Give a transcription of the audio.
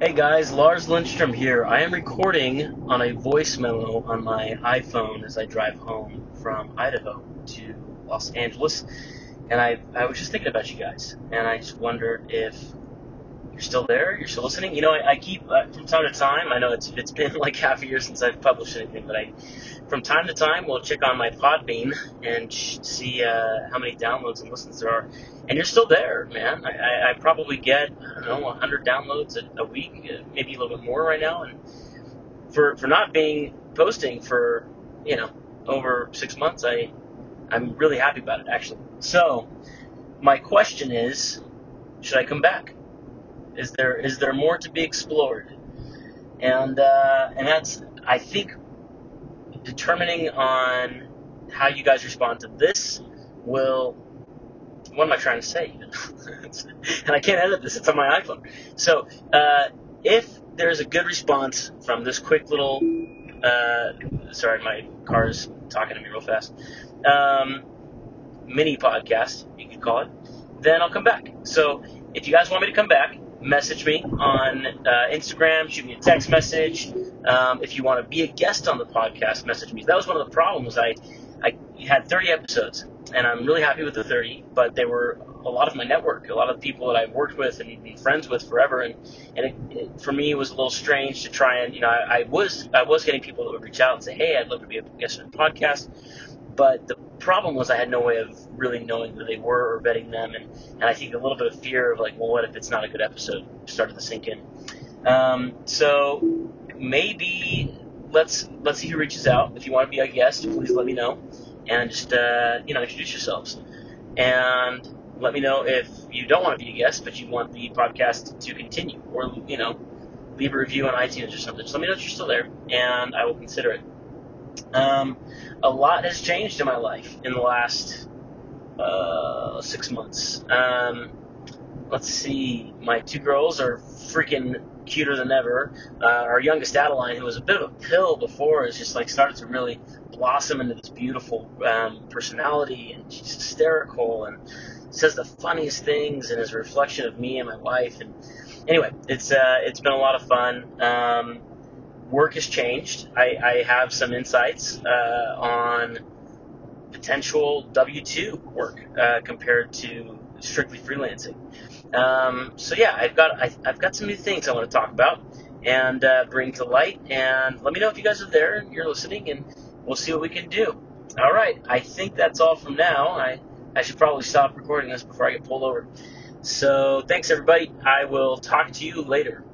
Hey guys, Lars Lindstrom here. I am recording on a voice memo on my iPhone as I drive home from Idaho to Los Angeles. And I, I was just thinking about you guys. And I just wondered if you're still there, you're still listening. You know, I, I keep, uh, from time to time, I know it's, it's been like half a year since I've published anything, but I, from time to time, will check on my Podbean and sh- see uh, how many downloads and listens there are. And you're still there, man. I, I, I probably get, I don't know, 100 downloads a, a week, uh, maybe a little bit more right now. And for, for not being posting for, you know, over six months, I, I'm really happy about it, actually. So, my question is, should I come back? Is there is there more to be explored? And uh, and that's I think determining on how you guys respond to this will what am I trying to say? and I can't edit this; it's on my iPhone. So uh, if there's a good response from this quick little uh, sorry, my car is talking to me real fast. Um, mini podcast, you could call it. Then I'll come back. So if you guys want me to come back, message me on uh, Instagram, shoot me a text message. Um, if you want to be a guest on the podcast, message me. That was one of the problems. I I had 30 episodes, and I'm really happy with the 30. But they were a lot of my network, a lot of people that I've worked with and been friends with forever, and and it, it, for me it was a little strange to try and you know I, I was I was getting people that would reach out and say, hey, I'd love to be a guest on the podcast but the problem was I had no way of really knowing who they were or vetting them, and, and I think a little bit of fear of like, well, what if it's not a good episode started to sink in. Um, so maybe let's let's see who reaches out. If you want to be a guest, please let me know, and just uh, you know introduce yourselves, and let me know if you don't want to be a guest, but you want the podcast to continue, or you know leave a review on iTunes or something. Just let me know that you're still there, and I will consider it. Um, a lot has changed in my life in the last uh, six months. Um, let's see, my two girls are freaking cuter than ever. Uh, our youngest Adeline, who was a bit of a pill before, has just like started to really blossom into this beautiful um, personality, and she's hysterical and says the funniest things, and is a reflection of me and my wife. And anyway, it's uh, it's been a lot of fun. Um, work has changed. I, I have some insights uh, on potential W two work uh, compared to strictly freelancing. Um, so yeah, I've got I, have got some new things I want to talk about and uh, bring to light. And let me know if you guys are there and you're listening, and we'll see what we can do. All right, I think that's all from now. I I should probably stop recording this before I get pulled over. So thanks everybody. I will talk to you later.